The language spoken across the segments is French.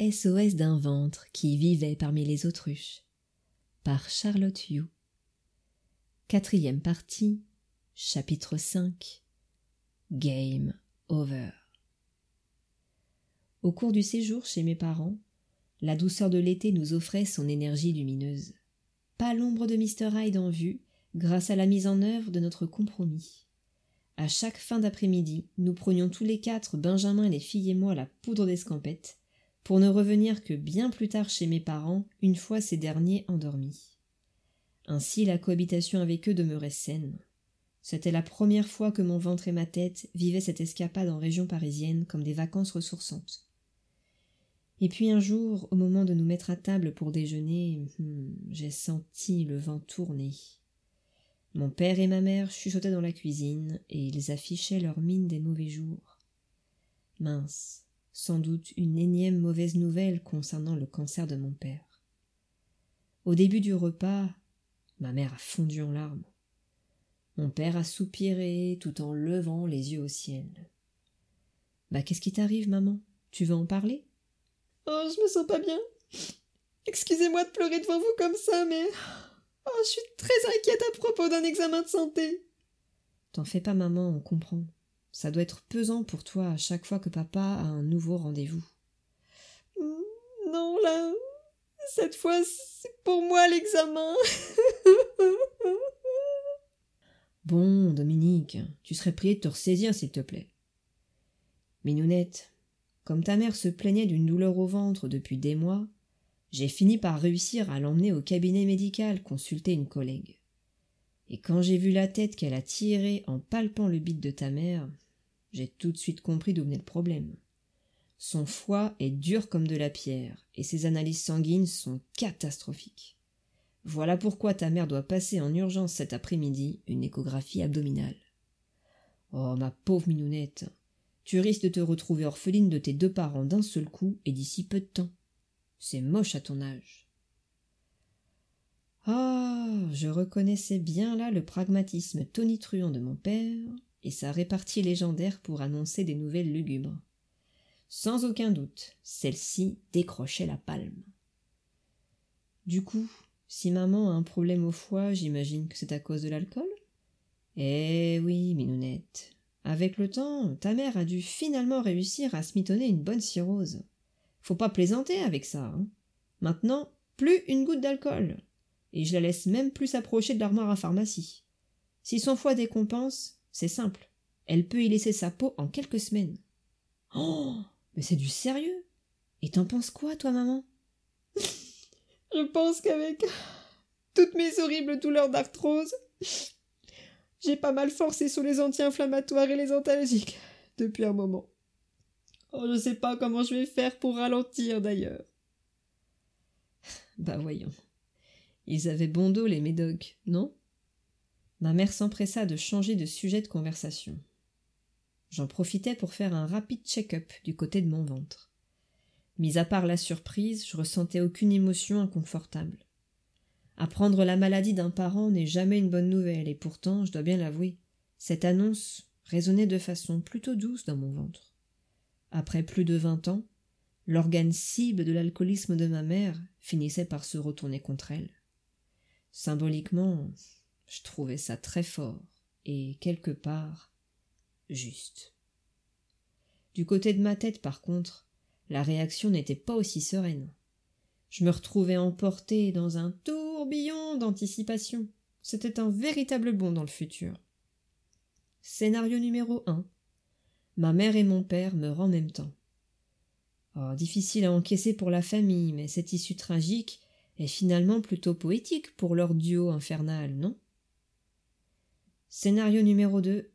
SOS d'un ventre qui vivait parmi les autruches par Charlotte Hugh. Chapitre 5 Game Over. Au cours du séjour chez mes parents, la douceur de l'été nous offrait son énergie lumineuse. Pas l'ombre de Mr. Hyde en vue, grâce à la mise en œuvre de notre compromis. À chaque fin d'après-midi, nous prenions tous les quatre, Benjamin, les filles et moi, la poudre d'escampette, pour ne revenir que bien plus tard chez mes parents, une fois ces derniers endormis. Ainsi la cohabitation avec eux demeurait saine. C'était la première fois que mon ventre et ma tête vivaient cette escapade en région parisienne comme des vacances ressourçantes. Et puis un jour, au moment de nous mettre à table pour déjeuner, hmm, j'ai senti le vent tourner. Mon père et ma mère chuchotaient dans la cuisine, et ils affichaient leur mine des mauvais jours. Mince, sans doute une énième mauvaise nouvelle concernant le cancer de mon père. Au début du repas, ma mère a fondu en larmes. Mon père a soupiré tout en levant les yeux au ciel. Bah qu'est-ce qui t'arrive, maman? Tu veux en parler? Oh, je me sens pas bien. Excusez-moi de pleurer devant vous comme ça, mais oh, je suis très inquiète à propos d'un examen de santé. T'en fais pas, maman, on comprend. Ça doit être pesant pour toi à chaque fois que papa a un nouveau rendez-vous. Hmm, non, là, cette fois, c'est pour moi l'examen. bon, Dominique, tu serais prié de te ressaisir, s'il te plaît. Minounette, comme ta mère se plaignait d'une douleur au ventre depuis des mois, j'ai fini par réussir à l'emmener au cabinet médical consulter une collègue. Et quand j'ai vu la tête qu'elle a tirée en palpant le bide de ta mère, j'ai tout de suite compris d'où venait le problème. Son foie est dur comme de la pierre, et ses analyses sanguines sont catastrophiques. Voilà pourquoi ta mère doit passer en urgence cet après-midi une échographie abdominale. Oh, ma pauvre minounette, tu risques de te retrouver orpheline de tes deux parents d'un seul coup et d'ici peu de temps. C'est moche à ton âge. Ah, je reconnaissais bien là le pragmatisme tonitruant de mon père et sa répartie légendaire pour annoncer des nouvelles lugubres. Sans aucun doute, celle-ci décrochait la palme. Du coup, si maman a un problème au foie, j'imagine que c'est à cause de l'alcool? Eh oui, minounette. Avec le temps, ta mère a dû finalement réussir à se une bonne cirrhose. Faut pas plaisanter avec ça. Hein. Maintenant, plus une goutte d'alcool et je la laisse même plus s'approcher de l'armoire à pharmacie. Si son foie décompense, c'est simple. Elle peut y laisser sa peau en quelques semaines. Oh Mais c'est du sérieux Et t'en penses quoi, toi, maman? Je pense qu'avec toutes mes horribles douleurs d'arthrose, j'ai pas mal forcé sur les anti-inflammatoires et les antalgiques depuis un moment. Oh, je sais pas comment je vais faire pour ralentir d'ailleurs. Bah voyons. Ils avaient bon dos, les médocs, non? Ma mère s'empressa de changer de sujet de conversation. J'en profitais pour faire un rapide check-up du côté de mon ventre. Mis à part la surprise, je ressentais aucune émotion inconfortable. Apprendre la maladie d'un parent n'est jamais une bonne nouvelle, et pourtant, je dois bien l'avouer, cette annonce résonnait de façon plutôt douce dans mon ventre. Après plus de vingt ans, l'organe cible de l'alcoolisme de ma mère finissait par se retourner contre elle. Symboliquement, je trouvais ça très fort et quelque part juste. Du côté de ma tête, par contre, la réaction n'était pas aussi sereine. Je me retrouvais emporté dans un tourbillon d'anticipation. C'était un véritable bond dans le futur. Scénario numéro 1. Ma mère et mon père meurent en même temps. Oh, difficile à encaisser pour la famille, mais cette issue tragique est finalement plutôt poétique pour leur duo infernal, non? Scénario numéro 2.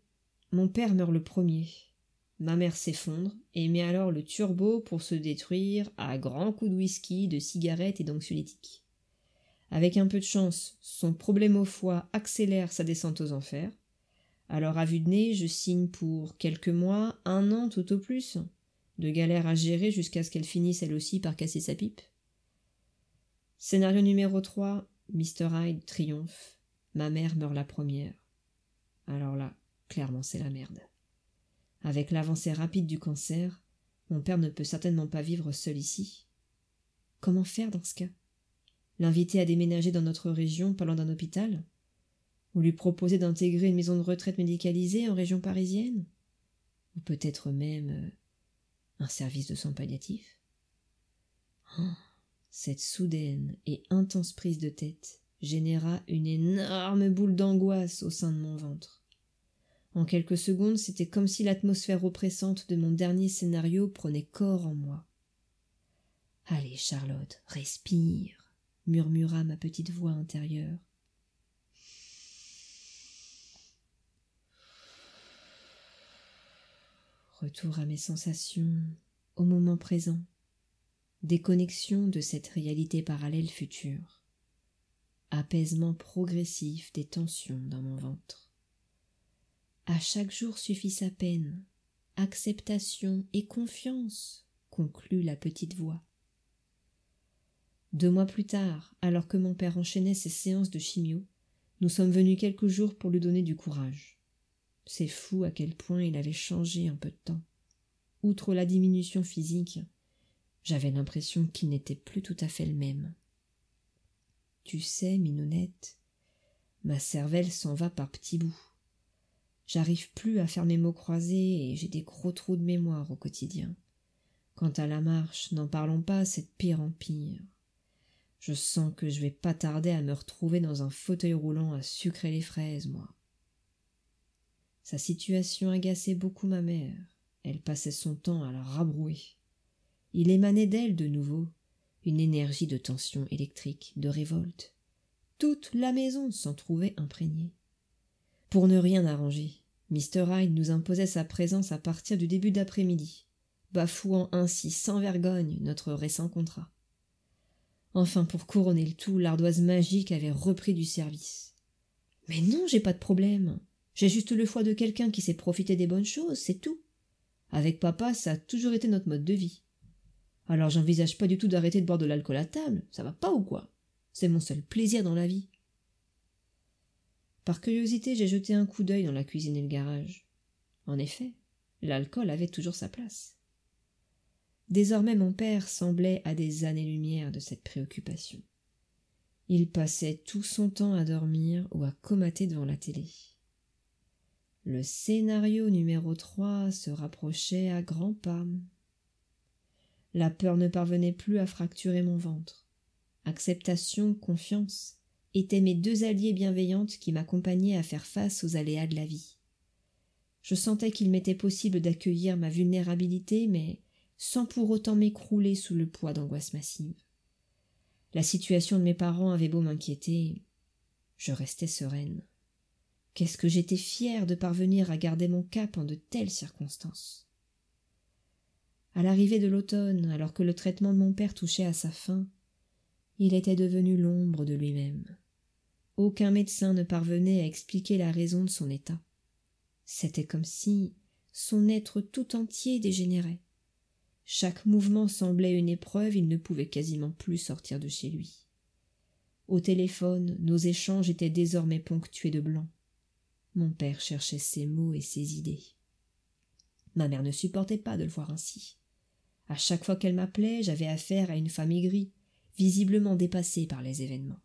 Mon père meurt le premier. Ma mère s'effondre et met alors le turbo pour se détruire à grands coups de whisky, de cigarettes et d'anxiolytiques. Avec un peu de chance, son problème au foie accélère sa descente aux enfers. Alors à vue de nez, je signe pour quelques mois, un an tout au plus, de galère à gérer jusqu'à ce qu'elle finisse elle aussi par casser sa pipe. Scénario numéro 3, Mr. Hyde triomphe. Ma mère meurt la première. Alors là, clairement, c'est la merde. Avec l'avancée rapide du cancer, mon père ne peut certainement pas vivre seul ici. Comment faire dans ce cas? L'inviter à déménager dans notre région, loin d'un hôpital? Ou lui proposer d'intégrer une maison de retraite médicalisée en région parisienne? Ou peut-être même euh, un service de soins palliatifs? Oh, Cette soudaine et intense prise de tête généra une énorme boule d'angoisse au sein de mon ventre. En quelques secondes, c'était comme si l'atmosphère oppressante de mon dernier scénario prenait corps en moi. Allez, Charlotte, respire, murmura ma petite voix intérieure. Retour à mes sensations, au moment présent, déconnexion de cette réalité parallèle future, apaisement progressif des tensions dans mon ventre. À chaque jour suffit sa peine, acceptation et confiance, conclut la petite voix. Deux mois plus tard, alors que mon père enchaînait ses séances de chimio, nous sommes venus quelques jours pour lui donner du courage. C'est fou à quel point il avait changé en peu de temps. Outre la diminution physique, j'avais l'impression qu'il n'était plus tout à fait le même. Tu sais, Minounette, ma cervelle s'en va par petits bouts. J'arrive plus à faire mes mots croisés et j'ai des gros trous de mémoire au quotidien. Quant à la marche, n'en parlons pas, c'est pire en pire. Je sens que je vais pas tarder à me retrouver dans un fauteuil roulant à sucrer les fraises, moi. Sa situation agaçait beaucoup ma mère. Elle passait son temps à la rabrouer. Il émanait d'elle de nouveau une énergie de tension électrique, de révolte. Toute la maison s'en trouvait imprégnée. Pour ne rien arranger, Mr. Hyde nous imposait sa présence à partir du début d'après-midi, bafouant ainsi sans vergogne notre récent contrat. Enfin, pour couronner le tout, l'ardoise magique avait repris du service. Mais non, j'ai pas de problème. J'ai juste le foie de quelqu'un qui sait profiter des bonnes choses, c'est tout. Avec papa, ça a toujours été notre mode de vie. Alors j'envisage pas du tout d'arrêter de boire de l'alcool à table, ça va pas ou quoi? C'est mon seul plaisir dans la vie. Par curiosité, j'ai jeté un coup d'œil dans la cuisine et le garage. En effet, l'alcool avait toujours sa place. Désormais mon père semblait à des années-lumière de cette préoccupation. Il passait tout son temps à dormir ou à comater devant la télé. Le scénario numéro 3 se rapprochait à grands pas. La peur ne parvenait plus à fracturer mon ventre. Acceptation, confiance étaient mes deux alliés bienveillantes qui m'accompagnaient à faire face aux aléas de la vie. Je sentais qu'il m'était possible d'accueillir ma vulnérabilité, mais sans pour autant m'écrouler sous le poids d'angoisse massive. La situation de mes parents avait beau m'inquiéter, je restais sereine. Qu'est-ce que j'étais fière de parvenir à garder mon cap en de telles circonstances. À l'arrivée de l'automne, alors que le traitement de mon père touchait à sa fin, il était devenu l'ombre de lui-même. Aucun médecin ne parvenait à expliquer la raison de son état. C'était comme si son être tout entier dégénérait. Chaque mouvement semblait une épreuve, il ne pouvait quasiment plus sortir de chez lui. Au téléphone, nos échanges étaient désormais ponctués de blanc. Mon père cherchait ses mots et ses idées. Ma mère ne supportait pas de le voir ainsi. À chaque fois qu'elle m'appelait, j'avais affaire à une femme aigrie, visiblement dépassée par les événements.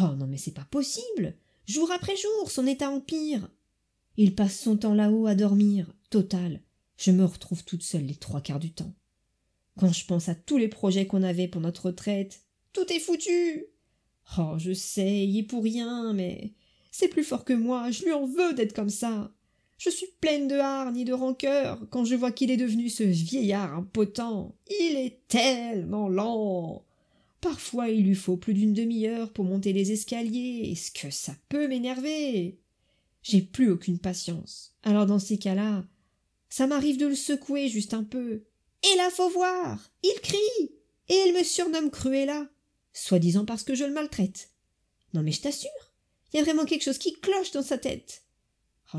Oh non, mais c'est pas possible. Jour après jour, son état empire. Il passe son temps là-haut à dormir, total, je me retrouve toute seule les trois quarts du temps. Quand je pense à tous les projets qu'on avait pour notre retraite, tout est foutu. Oh, je sais, il est pour rien, mais c'est plus fort que moi, je lui en veux d'être comme ça. Je suis pleine de hargne et de rancœur quand je vois qu'il est devenu ce vieillard impotent. Il est tellement lent. Parfois il lui faut plus d'une demi-heure pour monter les escaliers. Est-ce que ça peut m'énerver? J'ai plus aucune patience. Alors dans ces cas-là, ça m'arrive de le secouer juste un peu. Et là, faut voir. Il crie. Et il me surnomme Cruella. Soi-disant parce que je le maltraite. Non mais je t'assure, il y a vraiment quelque chose qui cloche dans sa tête.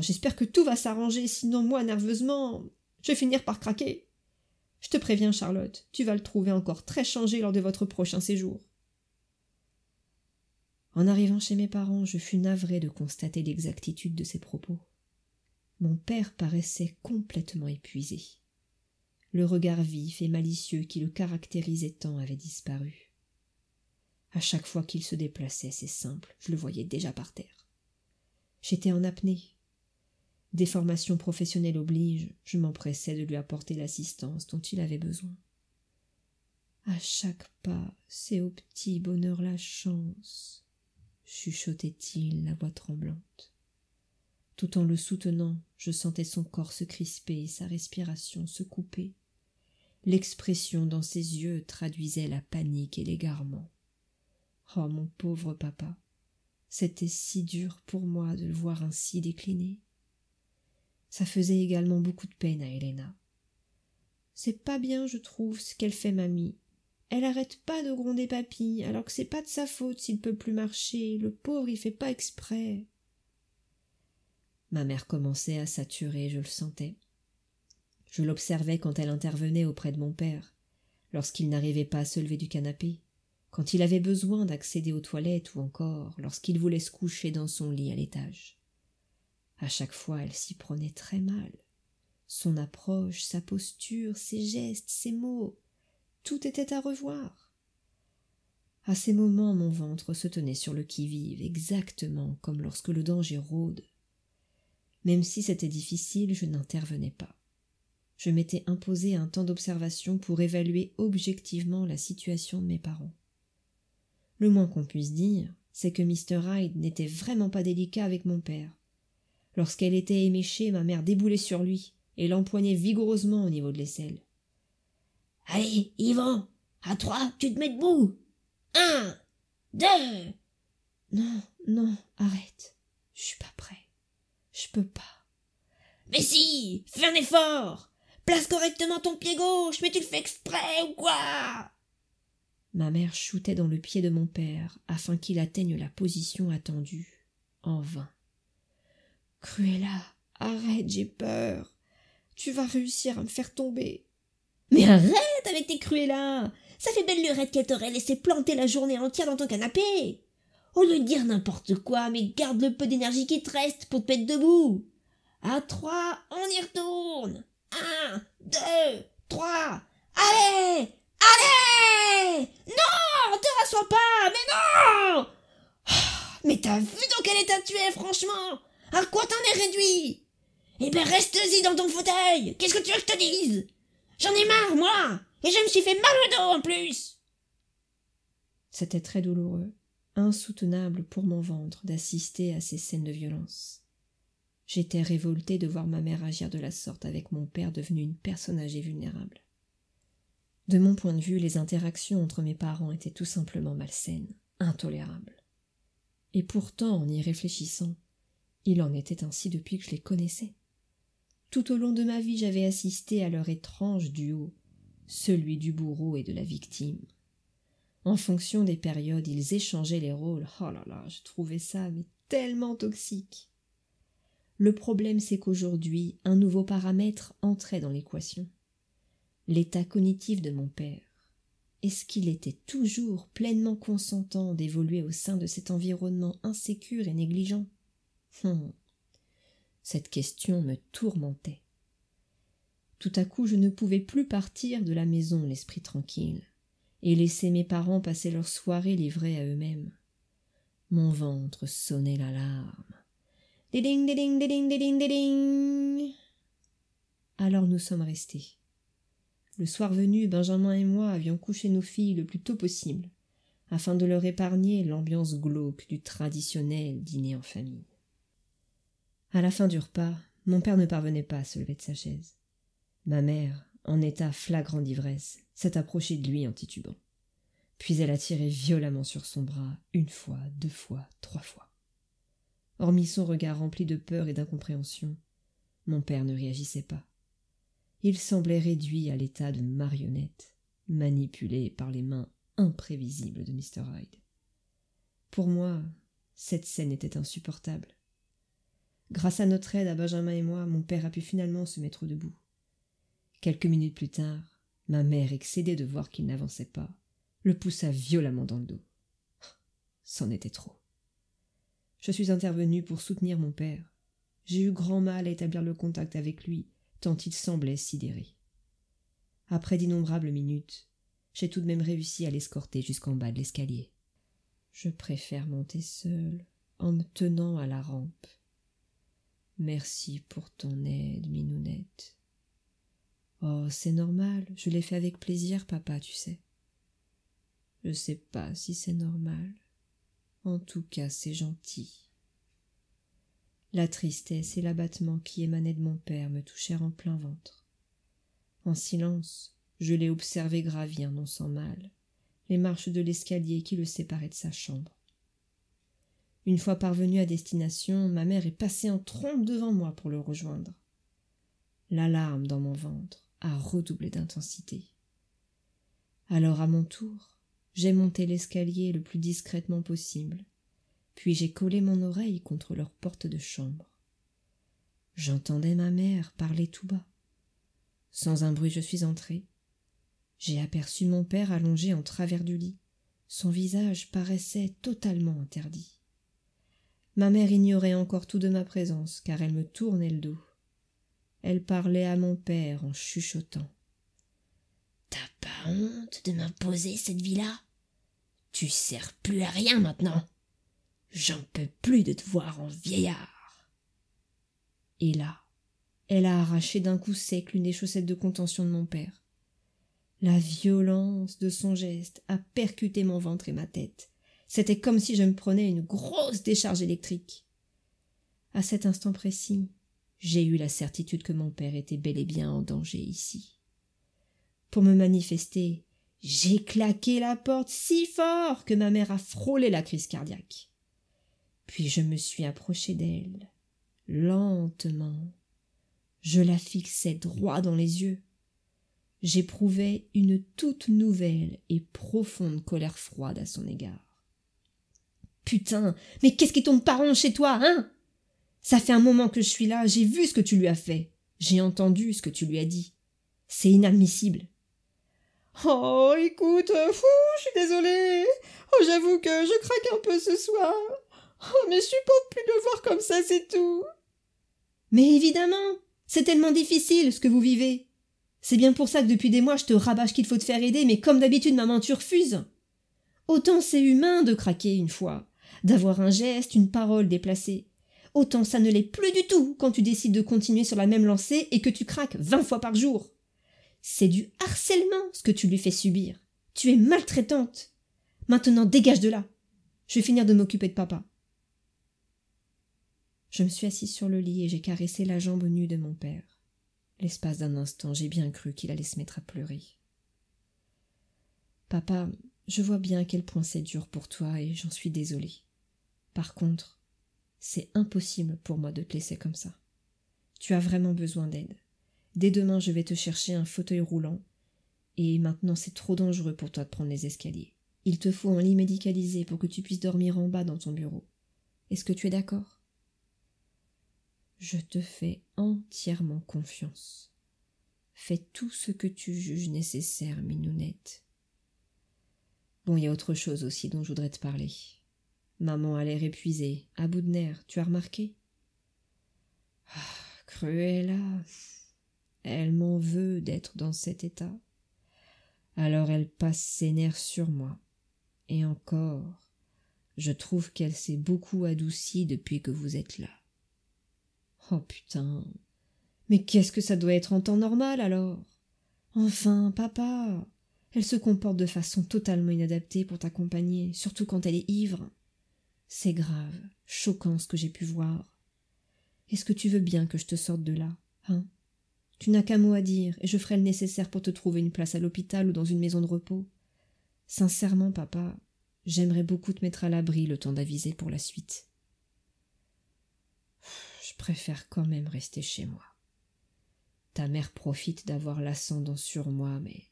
J'espère que tout va s'arranger, sinon moi, nerveusement, je vais finir par craquer. Je te préviens, Charlotte, tu vas le trouver encore très changé lors de votre prochain séjour. En arrivant chez mes parents, je fus navré de constater l'exactitude de ses propos. Mon père paraissait complètement épuisé. le regard vif et malicieux qui le caractérisait tant avait disparu. À chaque fois qu'il se déplaçait, c'est simple, je le voyais déjà par terre. J'étais en apnée. Des formations professionnelles obligent, je m'empressais de lui apporter l'assistance dont il avait besoin. À chaque pas, c'est au petit bonheur la chance, chuchotait-il, la voix tremblante. Tout en le soutenant, je sentais son corps se crisper et sa respiration se couper. L'expression dans ses yeux traduisait la panique et l'égarement. Oh mon pauvre papa. C'était si dur pour moi de le voir ainsi décliné. Ça faisait également beaucoup de peine à Helena. C'est pas bien, je trouve, ce qu'elle fait mamie. Elle arrête pas de gronder papy, alors que c'est pas de sa faute s'il peut plus marcher. Le pauvre, il fait pas exprès. Ma mère commençait à saturer, je le sentais. Je l'observais quand elle intervenait auprès de mon père, lorsqu'il n'arrivait pas à se lever du canapé, quand il avait besoin d'accéder aux toilettes ou encore lorsqu'il voulait se coucher dans son lit à l'étage. À chaque fois, elle s'y prenait très mal. Son approche, sa posture, ses gestes, ses mots, tout était à revoir. À ces moments, mon ventre se tenait sur le qui-vive, exactement comme lorsque le danger rôde. Même si c'était difficile, je n'intervenais pas. Je m'étais imposé un temps d'observation pour évaluer objectivement la situation de mes parents. Le moins qu'on puisse dire, c'est que Mr. Hyde n'était vraiment pas délicat avec mon père. Lorsqu'elle était éméchée, ma mère déboulait sur lui et l'empoignait vigoureusement au niveau de l'aisselle. Allez, Yvan, à trois, tu te mets debout. Un, deux. Non, non, arrête. Je suis pas prêt. Je peux pas. Mais si, fais un effort. Place correctement ton pied gauche, mais tu le fais exprès ou quoi Ma mère shootait dans le pied de mon père afin qu'il atteigne la position attendue. En vain. Cruella, arrête, j'ai peur. Tu vas réussir à me faire tomber. Mais arrête avec tes Cruella Ça fait belle lurette qu'elle t'aurait laissé planter la journée entière dans ton canapé au lieu de dire n'importe quoi, mais garde le peu d'énergie qui te reste pour te mettre debout. À trois, on y retourne. Un, deux, trois. Allez Allez Non Te rassois pas Mais non Mais t'as vu dans quel état tu es, franchement À quoi t'en es réduit? Eh ben reste-y dans ton fauteuil Qu'est-ce que tu veux que je te dise? J'en ai marre, moi Et je me suis fait mal au dos en plus C'était très douloureux insoutenable pour mon ventre d'assister à ces scènes de violence. J'étais révoltée de voir ma mère agir de la sorte avec mon père devenu une personne âgée vulnérable. De mon point de vue, les interactions entre mes parents étaient tout simplement malsaines, intolérables. Et pourtant, en y réfléchissant, il en était ainsi depuis que je les connaissais. Tout au long de ma vie, j'avais assisté à leur étrange duo, celui du bourreau et de la victime. En fonction des périodes, ils échangeaient les rôles. Oh là là, je trouvais ça mais tellement toxique. Le problème, c'est qu'aujourd'hui, un nouveau paramètre entrait dans l'équation. L'état cognitif de mon père. Est-ce qu'il était toujours pleinement consentant d'évoluer au sein de cet environnement insécure et négligent? Hum. Cette question me tourmentait. Tout à coup, je ne pouvais plus partir de la maison l'esprit tranquille et laisser mes parents passer leur soirée livrés à eux-mêmes. Mon ventre sonnait l'alarme. Alors nous sommes restés. Le soir venu, Benjamin et moi avions couché nos filles le plus tôt possible, afin de leur épargner l'ambiance glauque du traditionnel dîner en famille. À la fin du repas, mon père ne parvenait pas à se lever de sa chaise. Ma mère, en état flagrant d'ivresse, s'est approchée de lui en titubant. Puis elle a tiré violemment sur son bras, une fois, deux fois, trois fois. Hormis son regard rempli de peur et d'incompréhension, mon père ne réagissait pas. Il semblait réduit à l'état de marionnette, manipulé par les mains imprévisibles de Mr. Hyde. Pour moi, cette scène était insupportable. Grâce à notre aide à Benjamin et moi, mon père a pu finalement se mettre debout. Quelques minutes plus tard, ma mère, excédée de voir qu'il n'avançait pas, le poussa violemment dans le dos. C'en était trop. Je suis intervenu pour soutenir mon père. J'ai eu grand mal à établir le contact avec lui, tant il semblait sidéré. Après d'innombrables minutes, j'ai tout de même réussi à l'escorter jusqu'en bas de l'escalier. Je préfère monter seule, en me tenant à la rampe. Merci pour ton aide, Minounette. Oh, c'est normal, je l'ai fait avec plaisir, papa, tu sais. Je sais pas si c'est normal. En tout cas, c'est gentil. La tristesse et l'abattement qui émanaient de mon père me touchèrent en plein ventre. En silence, je l'ai observé gravir, non sans mal, les marches de l'escalier qui le séparait de sa chambre. Une fois parvenu à destination, ma mère est passée en trompe devant moi pour le rejoindre. L'alarme dans mon ventre a redoublé d'intensité. Alors à mon tour, j'ai monté l'escalier le plus discrètement possible, puis j'ai collé mon oreille contre leur porte de chambre. J'entendais ma mère parler tout bas. Sans un bruit je suis entré. J'ai aperçu mon père allongé en travers du lit. Son visage paraissait totalement interdit. Ma mère ignorait encore tout de ma présence, car elle me tournait le dos. Elle parlait à mon père en chuchotant. T'as pas honte de m'imposer cette vie-là? Tu sers plus à rien maintenant. J'en peux plus de te voir en vieillard. Et là, elle a arraché d'un coup sec l'une des chaussettes de contention de mon père. La violence de son geste a percuté mon ventre et ma tête. C'était comme si je me prenais une grosse décharge électrique. À cet instant précis, j'ai eu la certitude que mon père était bel et bien en danger ici. Pour me manifester, j'ai claqué la porte si fort que ma mère a frôlé la crise cardiaque. Puis je me suis approché d'elle, lentement, je la fixais droit dans les yeux. J'éprouvais une toute nouvelle et profonde colère froide à son égard. Putain, mais qu'est-ce qui tombe par chez toi, hein? Ça fait un moment que je suis là, j'ai vu ce que tu lui as fait, j'ai entendu ce que tu lui as dit. C'est inadmissible. Oh, écoute, fou, je suis désolée. Oh, j'avoue que je craque un peu ce soir. Oh, mais je supporte plus de voir comme ça, c'est tout. Mais évidemment, c'est tellement difficile ce que vous vivez. C'est bien pour ça que depuis des mois je te rabâche qu'il faut te faire aider, mais comme d'habitude maman tu refuses. Autant c'est humain de craquer une fois, d'avoir un geste, une parole déplacée. Autant ça ne l'est plus du tout quand tu décides de continuer sur la même lancée et que tu craques vingt fois par jour. C'est du harcèlement ce que tu lui fais subir. Tu es maltraitante. Maintenant dégage de là. Je vais finir de m'occuper de papa. Je me suis assise sur le lit et j'ai caressé la jambe nue de mon père. L'espace d'un instant, j'ai bien cru qu'il allait se mettre à pleurer. Papa, je vois bien quel point c'est dur pour toi et j'en suis désolée. Par contre, c'est impossible pour moi de te laisser comme ça. Tu as vraiment besoin d'aide. Dès demain, je vais te chercher un fauteuil roulant. Et maintenant, c'est trop dangereux pour toi de prendre les escaliers. Il te faut un lit médicalisé pour que tu puisses dormir en bas dans ton bureau. Est-ce que tu es d'accord? Je te fais entièrement confiance. Fais tout ce que tu juges nécessaire, Minounette. Bon, il y a autre chose aussi dont je voudrais te parler. Maman a l'air épuisée, à bout de nerfs, tu as remarqué? Ah, Cruella. Elle m'en veut d'être dans cet état. Alors elle passe ses nerfs sur moi. Et encore, je trouve qu'elle s'est beaucoup adoucie depuis que vous êtes là. Oh putain. Mais qu'est-ce que ça doit être en temps normal alors? Enfin, papa. Elle se comporte de façon totalement inadaptée pour t'accompagner, surtout quand elle est ivre. C'est grave, choquant ce que j'ai pu voir. Est-ce que tu veux bien que je te sorte de là, hein? Tu n'as qu'un mot à dire, et je ferai le nécessaire pour te trouver une place à l'hôpital ou dans une maison de repos. Sincèrement, papa, j'aimerais beaucoup te mettre à l'abri le temps d'aviser pour la suite je préfère quand même rester chez moi. Ta mère profite d'avoir l'ascendant sur moi, mais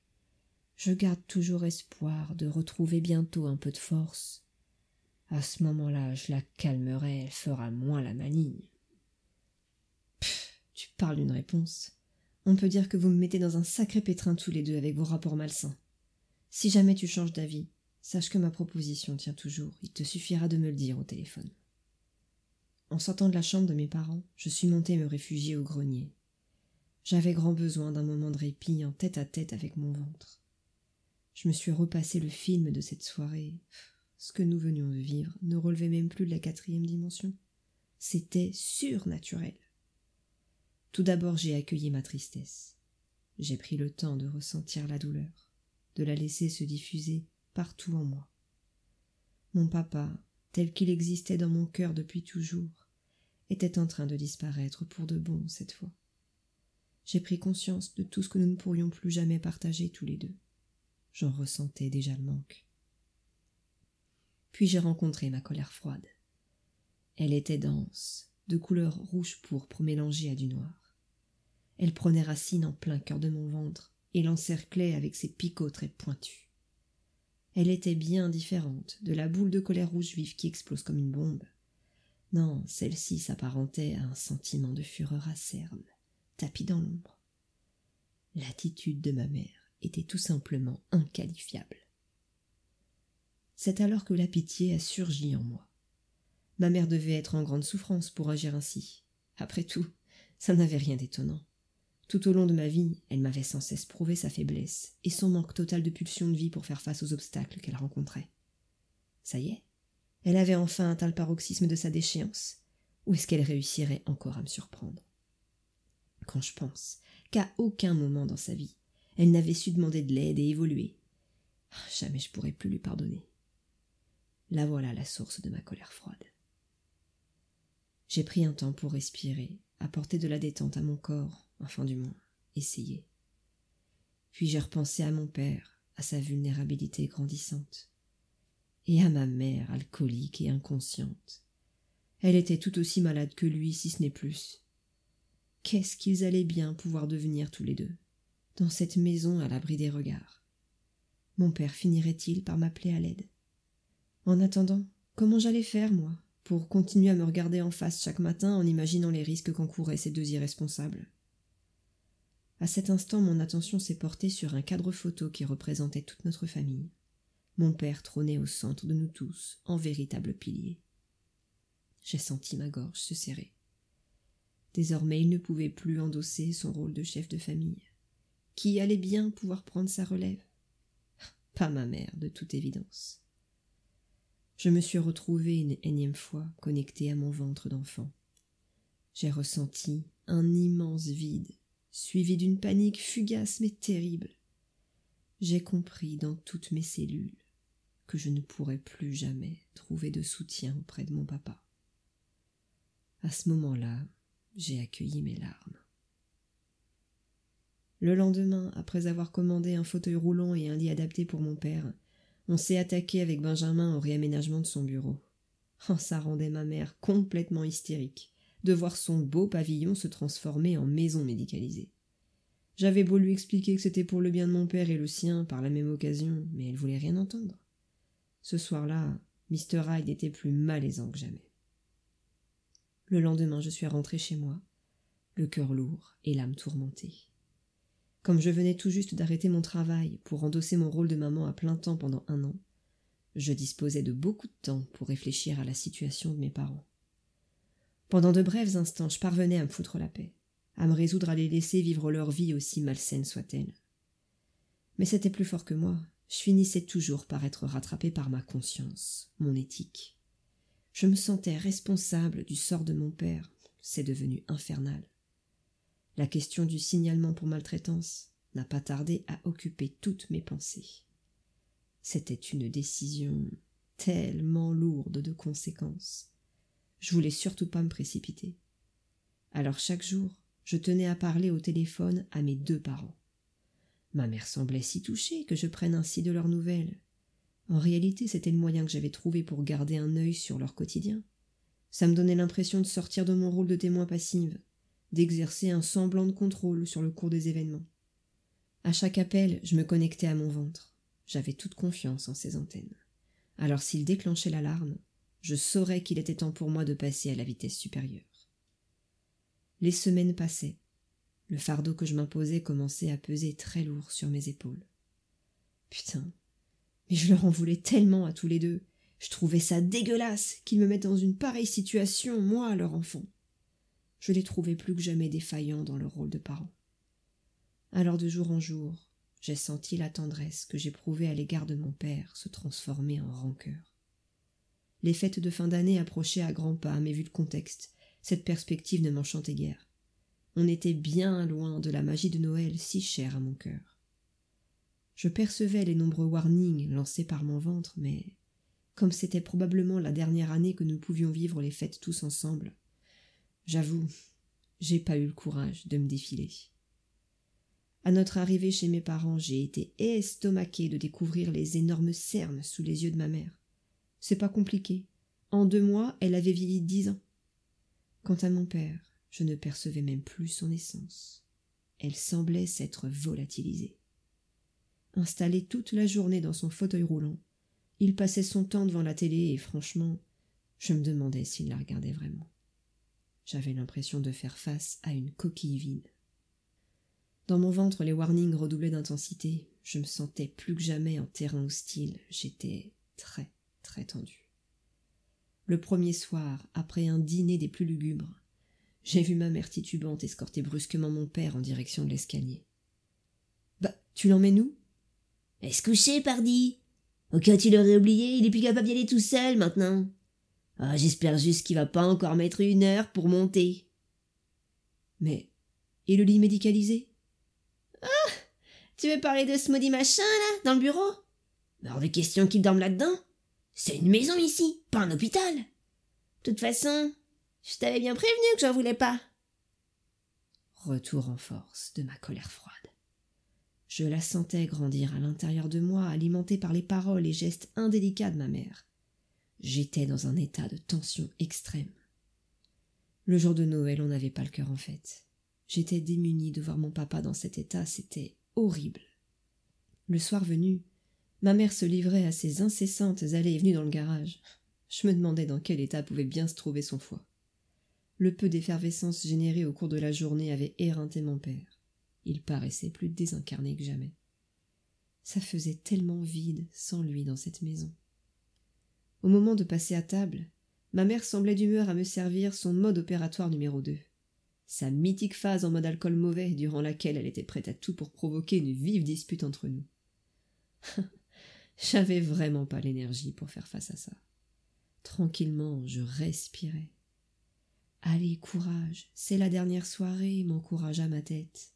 je garde toujours espoir de retrouver bientôt un peu de force. À ce moment-là, je la calmerai, elle fera moins la maligne. Pff, tu parles d'une réponse. On peut dire que vous me mettez dans un sacré pétrin tous les deux avec vos rapports malsains. Si jamais tu changes d'avis, sache que ma proposition tient toujours. Il te suffira de me le dire au téléphone. En sortant de la chambre de mes parents, je suis montée me réfugier au grenier. J'avais grand besoin d'un moment de répit en tête à tête avec mon ventre. Je me suis repassé le film de cette soirée. Ce que nous venions de vivre ne relevait même plus de la quatrième dimension. C'était surnaturel. Tout d'abord j'ai accueilli ma tristesse. J'ai pris le temps de ressentir la douleur, de la laisser se diffuser partout en moi. Mon papa, tel qu'il existait dans mon cœur depuis toujours, était en train de disparaître pour de bon cette fois. J'ai pris conscience de tout ce que nous ne pourrions plus jamais partager tous les deux. J'en ressentais déjà le manque. Puis j'ai rencontré ma colère froide. Elle était dense, de couleur rouge pourpre mélangée à du noir. Elle prenait racine en plein cœur de mon ventre et l'encerclait avec ses picots très pointus. Elle était bien différente de la boule de colère rouge vive qui explose comme une bombe. Non, celle-ci s'apparentait à un sentiment de fureur acerbe, tapis dans l'ombre. L'attitude de ma mère était tout simplement inqualifiable. C'est alors que la pitié a surgi en moi. Ma mère devait être en grande souffrance pour agir ainsi. Après tout, ça n'avait rien d'étonnant. Tout au long de ma vie, elle m'avait sans cesse prouvé sa faiblesse et son manque total de pulsion de vie pour faire face aux obstacles qu'elle rencontrait. Ça y est, elle avait enfin atteint le paroxysme de sa déchéance, ou est-ce qu'elle réussirait encore à me surprendre? Quand je pense qu'à aucun moment dans sa vie, elle n'avait su demander de l'aide et évoluer, jamais je pourrais plus lui pardonner. La voilà la source de ma colère froide. J'ai pris un temps pour respirer, apporter de la détente à mon corps, enfin du moins, essayer. Puis j'ai repensé à mon père, à sa vulnérabilité grandissante, et à ma mère alcoolique et inconsciente. Elle était tout aussi malade que lui, si ce n'est plus. Qu'est-ce qu'ils allaient bien pouvoir devenir tous les deux, dans cette maison à l'abri des regards? Mon père finirait-il par m'appeler à l'aide? En attendant, comment j'allais faire, moi, pour continuer à me regarder en face chaque matin en imaginant les risques qu'encouraient ces deux irresponsables? À cet instant, mon attention s'est portée sur un cadre photo qui représentait toute notre famille. Mon père trônait au centre de nous tous, en véritable pilier. J'ai senti ma gorge se serrer. Désormais il ne pouvait plus endosser son rôle de chef de famille. Qui allait bien pouvoir prendre sa relève? Pas ma mère, de toute évidence. Je me suis retrouvée une énième fois connectée à mon ventre d'enfant. J'ai ressenti un immense vide, suivi d'une panique fugace mais terrible. J'ai compris dans toutes mes cellules que je ne pourrais plus jamais trouver de soutien auprès de mon papa. À ce moment-là, j'ai accueilli mes larmes. Le lendemain, après avoir commandé un fauteuil roulant et un lit adapté pour mon père, on s'est attaqué avec Benjamin au réaménagement de son bureau. Oh, ça rendait ma mère complètement hystérique de voir son beau pavillon se transformer en maison médicalisée. J'avais beau lui expliquer que c'était pour le bien de mon père et le sien par la même occasion, mais elle voulait rien entendre. Ce soir-là, Mr. Hyde était plus malaisant que jamais. Le lendemain, je suis rentré chez moi, le cœur lourd et l'âme tourmentée. Comme je venais tout juste d'arrêter mon travail pour endosser mon rôle de maman à plein temps pendant un an, je disposais de beaucoup de temps pour réfléchir à la situation de mes parents. Pendant de brefs instants, je parvenais à me foutre la paix, à me résoudre à les laisser vivre leur vie aussi malsaine soit-elle. Mais c'était plus fort que moi, je finissais toujours par être rattrapé par ma conscience, mon éthique. Je me sentais responsable du sort de mon père. C'est devenu infernal. La question du signalement pour maltraitance n'a pas tardé à occuper toutes mes pensées. C'était une décision tellement lourde de conséquences. Je voulais surtout pas me précipiter. Alors chaque jour, je tenais à parler au téléphone à mes deux parents. Ma mère semblait si touchée que je prenne ainsi de leurs nouvelles. En réalité, c'était le moyen que j'avais trouvé pour garder un œil sur leur quotidien. Ça me donnait l'impression de sortir de mon rôle de témoin passive, d'exercer un semblant de contrôle sur le cours des événements. À chaque appel, je me connectais à mon ventre. J'avais toute confiance en ces antennes. Alors s'il déclenchait l'alarme, je saurais qu'il était temps pour moi de passer à la vitesse supérieure. Les semaines passaient, le fardeau que je m'imposais commençait à peser très lourd sur mes épaules. Putain. Mais je leur en voulais tellement à tous les deux. Je trouvais ça dégueulasse qu'ils me mettent dans une pareille situation, moi, leur enfant. Je les trouvais plus que jamais défaillants dans leur rôle de parents. Alors de jour en jour, j'ai senti la tendresse que j'éprouvais à l'égard de mon père se transformer en rancœur. Les fêtes de fin d'année approchaient à grands pas, mais vu le contexte, cette perspective ne m'enchantait guère. On était bien loin de la magie de Noël si chère à mon cœur. Je percevais les nombreux warnings lancés par mon ventre, mais comme c'était probablement la dernière année que nous pouvions vivre les fêtes tous ensemble, j'avoue, j'ai pas eu le courage de me défiler. À notre arrivée chez mes parents, j'ai été estomaqué de découvrir les énormes cernes sous les yeux de ma mère. C'est pas compliqué. En deux mois, elle avait vieilli dix ans. Quant à mon père, je ne percevais même plus son essence. Elle semblait s'être volatilisée. Installé toute la journée dans son fauteuil roulant, il passait son temps devant la télé et franchement, je me demandais s'il la regardait vraiment. J'avais l'impression de faire face à une coquille vide. Dans mon ventre, les warnings redoublaient d'intensité. Je me sentais plus que jamais en terrain hostile. J'étais très, très tendu. Le premier soir, après un dîner des plus lugubres, j'ai vu ma mère titubante escorter brusquement mon père en direction de l'escalier. Bah, tu l'emmènes où? Est-ce couché, pardi? Au cas tu l'aurais oublié, il est plus capable d'y aller tout seul maintenant. Ah, j'espère juste qu'il va pas encore mettre une heure pour monter. Mais. Et le lit médicalisé? Ah Tu veux parler de ce maudit machin, là, dans le bureau? Hors de question qu'il dorme là-dedans. C'est une maison ici, pas un hôpital. De toute façon, je t'avais bien prévenu que j'en voulais pas. Retour en force de ma colère froide. Je la sentais grandir à l'intérieur de moi, alimentée par les paroles et gestes indélicats de ma mère. J'étais dans un état de tension extrême. Le jour de Noël, on n'avait pas le cœur en fête. J'étais démunie de voir mon papa dans cet état, c'était horrible. Le soir venu, ma mère se livrait à ses incessantes allées et venues dans le garage. Je me demandais dans quel état pouvait bien se trouver son foie. Le peu d'effervescence générée au cours de la journée avait éreinté mon père. Il paraissait plus désincarné que jamais. Ça faisait tellement vide sans lui dans cette maison. Au moment de passer à table, ma mère semblait d'humeur à me servir son mode opératoire numéro 2. Sa mythique phase en mode alcool mauvais durant laquelle elle était prête à tout pour provoquer une vive dispute entre nous. J'avais vraiment pas l'énergie pour faire face à ça. Tranquillement, je respirais. Allez, courage, c'est la dernière soirée, m'encouragea ma tête.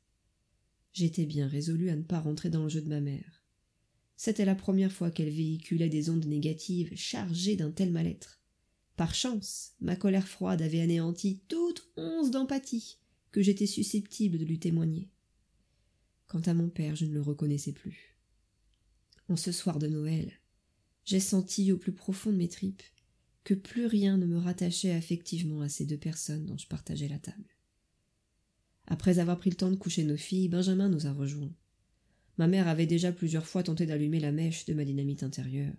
J'étais bien résolu à ne pas rentrer dans le jeu de ma mère. C'était la première fois qu'elle véhiculait des ondes négatives chargées d'un tel mal-être. Par chance, ma colère froide avait anéanti toute once d'empathie que j'étais susceptible de lui témoigner. Quant à mon père, je ne le reconnaissais plus. En ce soir de Noël, j'ai senti au plus profond de mes tripes que plus rien ne me rattachait affectivement à ces deux personnes dont je partageais la table. Après avoir pris le temps de coucher nos filles, Benjamin nous a rejoints. Ma mère avait déjà plusieurs fois tenté d'allumer la mèche de ma dynamite intérieure.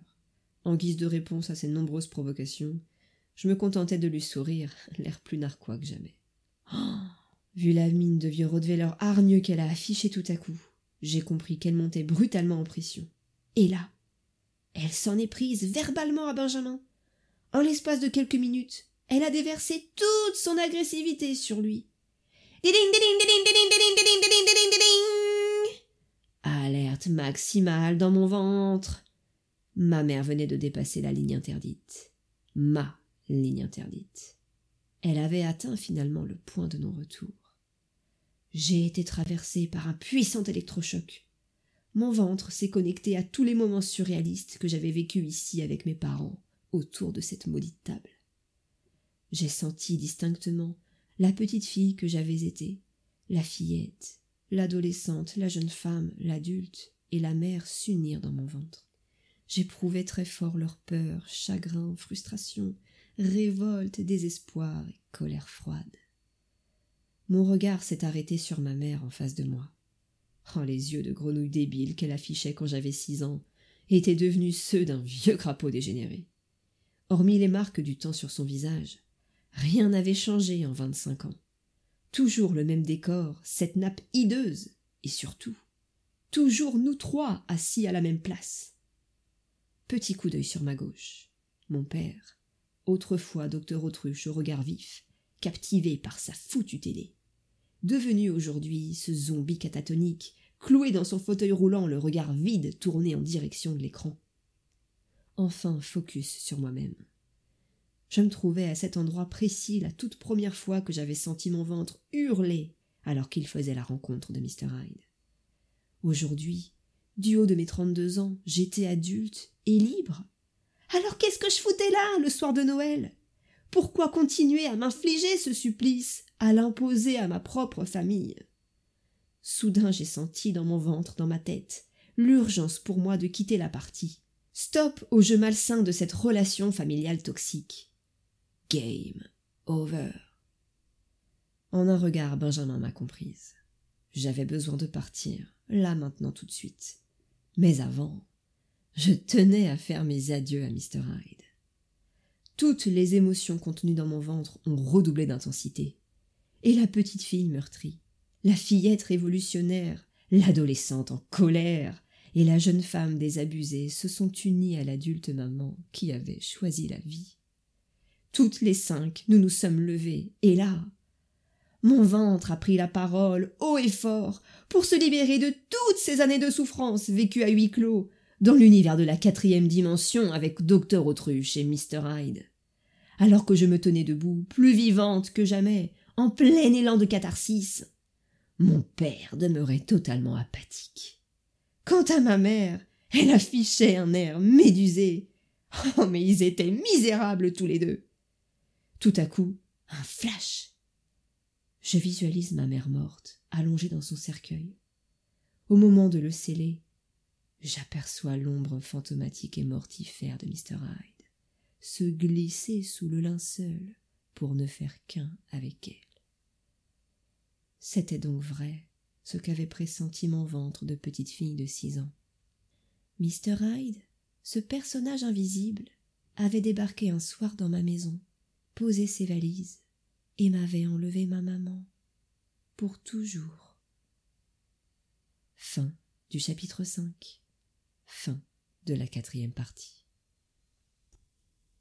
En guise de réponse à ses nombreuses provocations, je me contentais de lui sourire, l'air plus narquois que jamais. Vu la mine de vieux Rottweiler hargneux qu'elle a affiché tout à coup, j'ai compris qu'elle montait brutalement en pression. Et là, elle s'en est prise verbalement à Benjamin. En l'espace de quelques minutes, elle a déversé toute son agressivité sur lui. Maximale dans mon ventre. Ma mère venait de dépasser la ligne interdite. Ma ligne interdite. Elle avait atteint finalement le point de non-retour. J'ai été traversée par un puissant électrochoc. Mon ventre s'est connecté à tous les moments surréalistes que j'avais vécus ici avec mes parents, autour de cette maudite table. J'ai senti distinctement la petite fille que j'avais été, la fillette, l'adolescente, la jeune femme, l'adulte et la mère s'unirent dans mon ventre. J'éprouvais très fort leur peur, chagrin, frustration, révolte, désespoir et colère froide. Mon regard s'est arrêté sur ma mère en face de moi. Oh, les yeux de grenouille débile qu'elle affichait quand j'avais six ans étaient devenus ceux d'un vieux crapaud dégénéré. Hormis les marques du temps sur son visage, rien n'avait changé en vingt-cinq ans. Toujours le même décor, cette nappe hideuse, et surtout, toujours nous trois assis à la même place. Petit coup d'œil sur ma gauche. Mon père, autrefois docteur Autruche au regard vif, captivé par sa foutue télé. devenu aujourd'hui ce zombie catatonique, cloué dans son fauteuil roulant, le regard vide tourné en direction de l'écran. Enfin focus sur moi-même. Je me trouvais à cet endroit précis la toute première fois que j'avais senti mon ventre hurler alors qu'il faisait la rencontre de Mr. Hyde. Aujourd'hui, du haut de mes trente-deux ans, j'étais adulte et libre. Alors qu'est-ce que je foutais là le soir de Noël? Pourquoi continuer à m'infliger ce supplice, à l'imposer à ma propre famille? Soudain j'ai senti dans mon ventre, dans ma tête, l'urgence pour moi de quitter la partie. Stop au jeu malsain de cette relation familiale toxique. Game over. En un regard, Benjamin m'a comprise. J'avais besoin de partir, là maintenant tout de suite. Mais avant, je tenais à faire mes adieux à Mr. Hyde. Toutes les émotions contenues dans mon ventre ont redoublé d'intensité. Et la petite fille meurtrie, la fillette révolutionnaire, l'adolescente en colère et la jeune femme désabusée se sont unies à l'adulte maman qui avait choisi la vie. Toutes les cinq, nous nous sommes levées, et là, mon ventre a pris la parole haut et fort pour se libérer de toutes ces années de souffrance vécues à huis clos dans l'univers de la quatrième dimension avec Docteur Autruche et Mr. Hyde. Alors que je me tenais debout, plus vivante que jamais, en plein élan de catharsis, mon père demeurait totalement apathique. Quant à ma mère, elle affichait un air médusé. Oh, mais ils étaient misérables tous les deux. Tout à coup, un flash je visualise ma mère morte, allongée dans son cercueil. Au moment de le sceller, j'aperçois l'ombre fantomatique et mortifère de Mr. Hyde se glisser sous le linceul pour ne faire qu'un avec elle. C'était donc vrai ce qu'avait pressenti mon ventre de petite fille de six ans. Mr. Hyde, ce personnage invisible, avait débarqué un soir dans ma maison, posé ses valises, et m'avait enlevé ma maman pour toujours. Fin du chapitre 5. Fin de la quatrième partie.